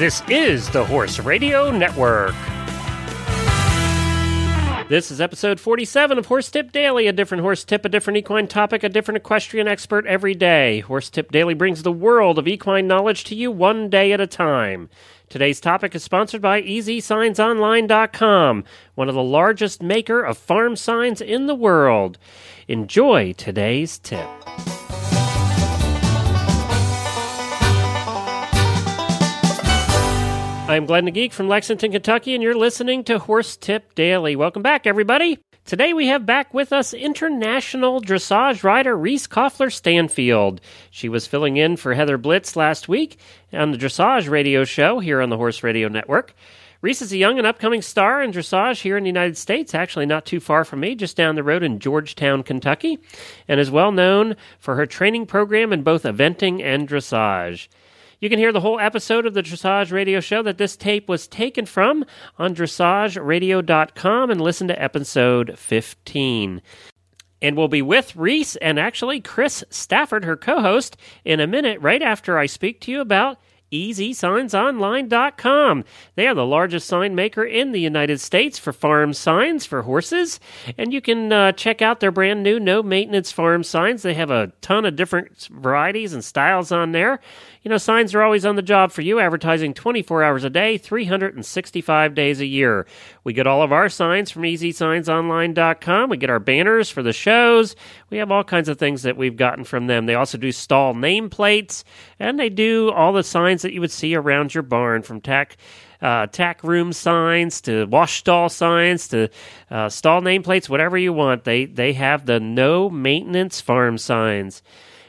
This is the Horse Radio Network. This is episode 47 of Horse Tip Daily, a different horse tip, a different equine topic, a different equestrian expert every day. Horse Tip Daily brings the world of equine knowledge to you one day at a time. Today's topic is sponsored by EasySignsOnline.com, one of the largest maker of farm signs in the world. Enjoy today's tip. I'm Glenn the Geek from Lexington, Kentucky, and you're listening to Horse Tip Daily. Welcome back, everybody. Today we have back with us international dressage rider Reese Koffler Stanfield. She was filling in for Heather Blitz last week on the Dressage Radio Show here on the Horse Radio Network. Reese is a young and upcoming star in dressage here in the United States, actually not too far from me, just down the road in Georgetown, Kentucky, and is well known for her training program in both eventing and dressage. You can hear the whole episode of the Dressage Radio Show that this tape was taken from on dressageradio.com and listen to episode 15. And we'll be with Reese and actually Chris Stafford, her co host, in a minute, right after I speak to you about EasySignsOnline.com. They are the largest sign maker in the United States for farm signs for horses. And you can uh, check out their brand new no maintenance farm signs. They have a ton of different varieties and styles on there. You know, signs are always on the job for you, advertising 24 hours a day, 365 days a year. We get all of our signs from EasySignsOnline.com. We get our banners for the shows. We have all kinds of things that we've gotten from them. They also do stall nameplates, and they do all the signs that you would see around your barn from tack. Uh, tack room signs to wash stall signs to uh, stall nameplates, whatever you want. They they have the no maintenance farm signs.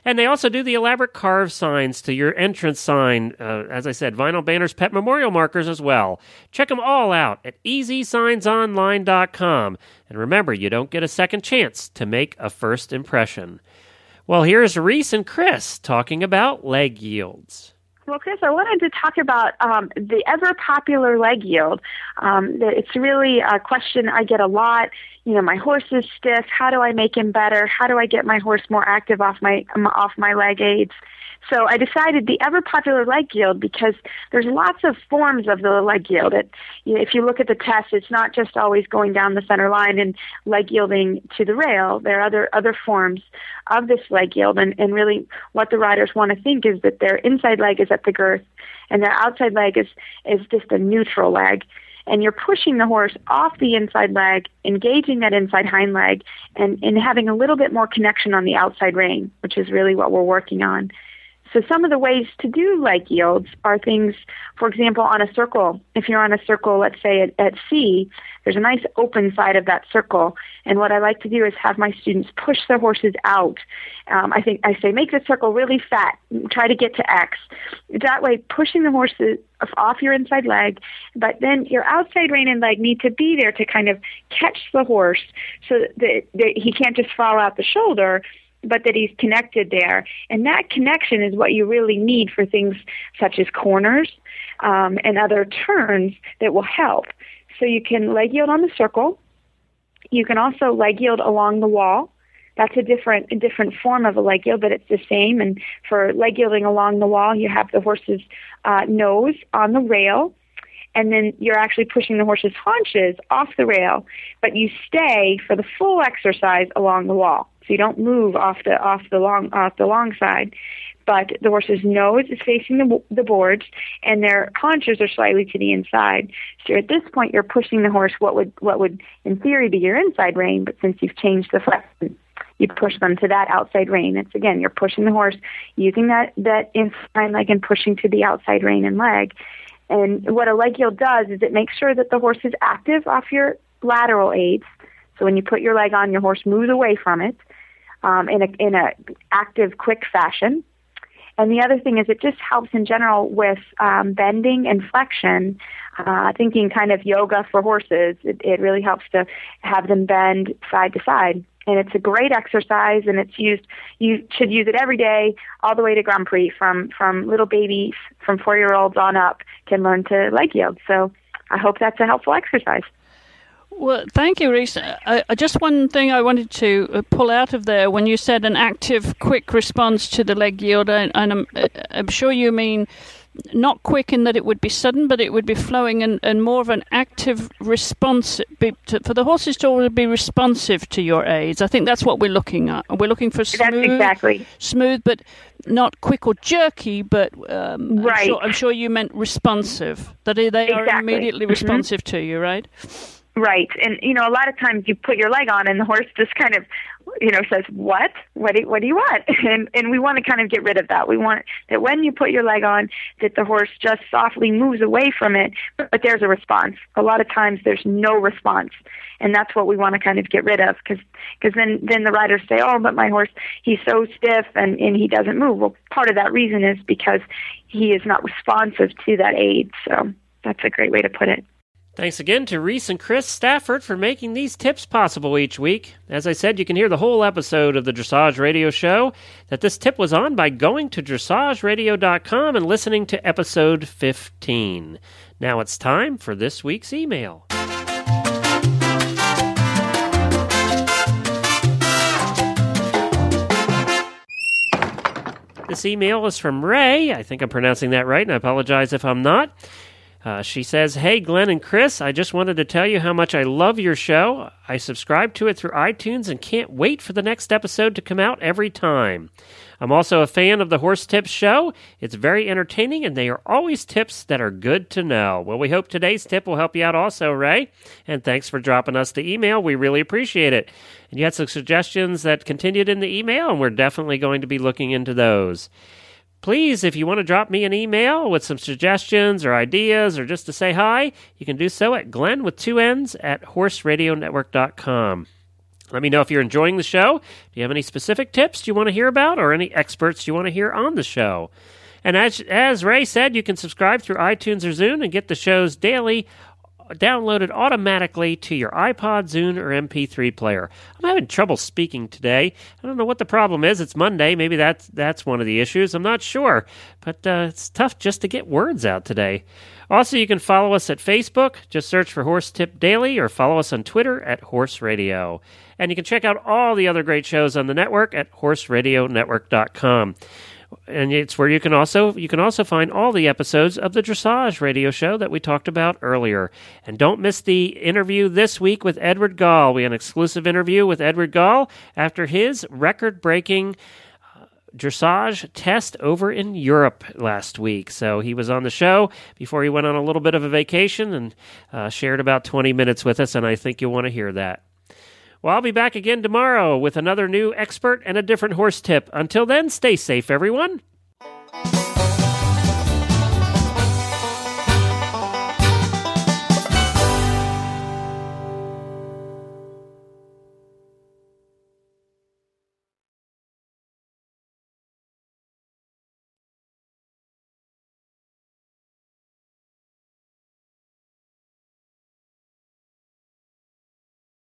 And they also do the elaborate carved signs to your entrance sign. Uh, as I said, vinyl banners, pet memorial markers as well. Check them all out at easysignsonline.com. And remember, you don't get a second chance to make a first impression. Well, here's Reese and Chris talking about leg yields. Well, Chris, I wanted to talk about um, the ever popular leg yield. Um, it's really a question I get a lot you know, my horse is stiff. How do I make him better? How do I get my horse more active off my um, off my leg aids? So I decided the ever popular leg yield because there's lots of forms of the leg yield. It, you know, if you look at the test, it's not just always going down the center line and leg yielding to the rail. There are other other forms of this leg yield, and, and really what the riders want to think is that their inside leg is at the girth and the outside leg is is just a neutral leg and you're pushing the horse off the inside leg, engaging that inside hind leg, and, and having a little bit more connection on the outside rein, which is really what we're working on. So some of the ways to do leg yields are things, for example, on a circle. If you're on a circle, let's say at, at C, there's a nice open side of that circle. And what I like to do is have my students push their horses out. Um, I think I say make the circle really fat. Try to get to X. That way, pushing the horses off your inside leg, but then your outside rein and leg need to be there to kind of catch the horse so that, that he can't just fall out the shoulder but that he's connected there. And that connection is what you really need for things such as corners um, and other turns that will help. So you can leg yield on the circle. You can also leg yield along the wall. That's a different a different form of a leg yield, but it's the same. And for leg yielding along the wall, you have the horse's uh, nose on the rail, and then you're actually pushing the horse's haunches off the rail, but you stay for the full exercise along the wall. So you don't move off the off the long off the long side, but the horse's nose is facing the the boards and their haunches are slightly to the inside. So at this point, you're pushing the horse what would what would in theory be your inside rein, but since you've changed the flexion, you push them to that outside rein. It's again, you're pushing the horse using that that inside leg and pushing to the outside rein and leg. And what a leg yield does is it makes sure that the horse is active off your lateral aids. So when you put your leg on, your horse moves away from it um, in a in a active, quick fashion. And the other thing is it just helps in general with um, bending and flexion. Uh, thinking kind of yoga for horses, it, it really helps to have them bend side to side. And it's a great exercise, and it's used. You should use it every day, all the way to Grand Prix. From from little babies, from four year olds on up, can learn to leg yield. So I hope that's a helpful exercise. Well, thank you, Reese. Uh, just one thing I wanted to uh, pull out of there when you said an active, quick response to the leg yield, and, and I'm, uh, I'm, sure you mean not quick in that it would be sudden, but it would be flowing and, and more of an active response be, to, for the horses to be responsive to your aids. I think that's what we're looking at. We're looking for smooth, exactly smooth, but not quick or jerky. But um, right. I'm, sure, I'm, sure, you meant responsive. That they exactly. are immediately mm-hmm. responsive to you, right? Right. And, you know, a lot of times you put your leg on and the horse just kind of, you know, says, what? What do, what do you want? And, and we want to kind of get rid of that. We want that when you put your leg on, that the horse just softly moves away from it, but, but there's a response. A lot of times there's no response. And that's what we want to kind of get rid of because cause then, then the riders say, oh, but my horse, he's so stiff and, and he doesn't move. Well, part of that reason is because he is not responsive to that aid. So that's a great way to put it. Thanks again to Reese and Chris Stafford for making these tips possible each week. As I said, you can hear the whole episode of the Dressage Radio Show that this tip was on by going to dressageradio.com and listening to episode 15. Now it's time for this week's email. This email is from Ray. I think I'm pronouncing that right, and I apologize if I'm not. Uh, she says, Hey, Glenn and Chris, I just wanted to tell you how much I love your show. I subscribe to it through iTunes and can't wait for the next episode to come out every time. I'm also a fan of the Horse Tips show. It's very entertaining, and they are always tips that are good to know. Well, we hope today's tip will help you out also, Ray. And thanks for dropping us the email. We really appreciate it. And you had some suggestions that continued in the email, and we're definitely going to be looking into those please, if you want to drop me an email with some suggestions or ideas or just to say hi, you can do so at Glenn with two N's at horseradionetwork.com. Let me know if you're enjoying the show. Do you have any specific tips you want to hear about or any experts you want to hear on the show? And as, as Ray said, you can subscribe through iTunes or Zune and get the shows daily downloaded automatically to your iPod, Zune, or MP3 player. I'm having trouble speaking today. I don't know what the problem is. It's Monday. Maybe that's that's one of the issues. I'm not sure, but uh, it's tough just to get words out today. Also, you can follow us at Facebook. Just search for Horse Tip Daily, or follow us on Twitter at Horse Radio. And you can check out all the other great shows on the network at HorseRadioNetwork.com and it's where you can also you can also find all the episodes of the dressage radio show that we talked about earlier and don't miss the interview this week with Edward Gal we had an exclusive interview with Edward Gal after his record-breaking uh, dressage test over in Europe last week. So he was on the show before he went on a little bit of a vacation and uh, shared about 20 minutes with us, and I think you'll want to hear that. Well, I'll be back again tomorrow with another new expert and a different horse tip. Until then, stay safe, everyone.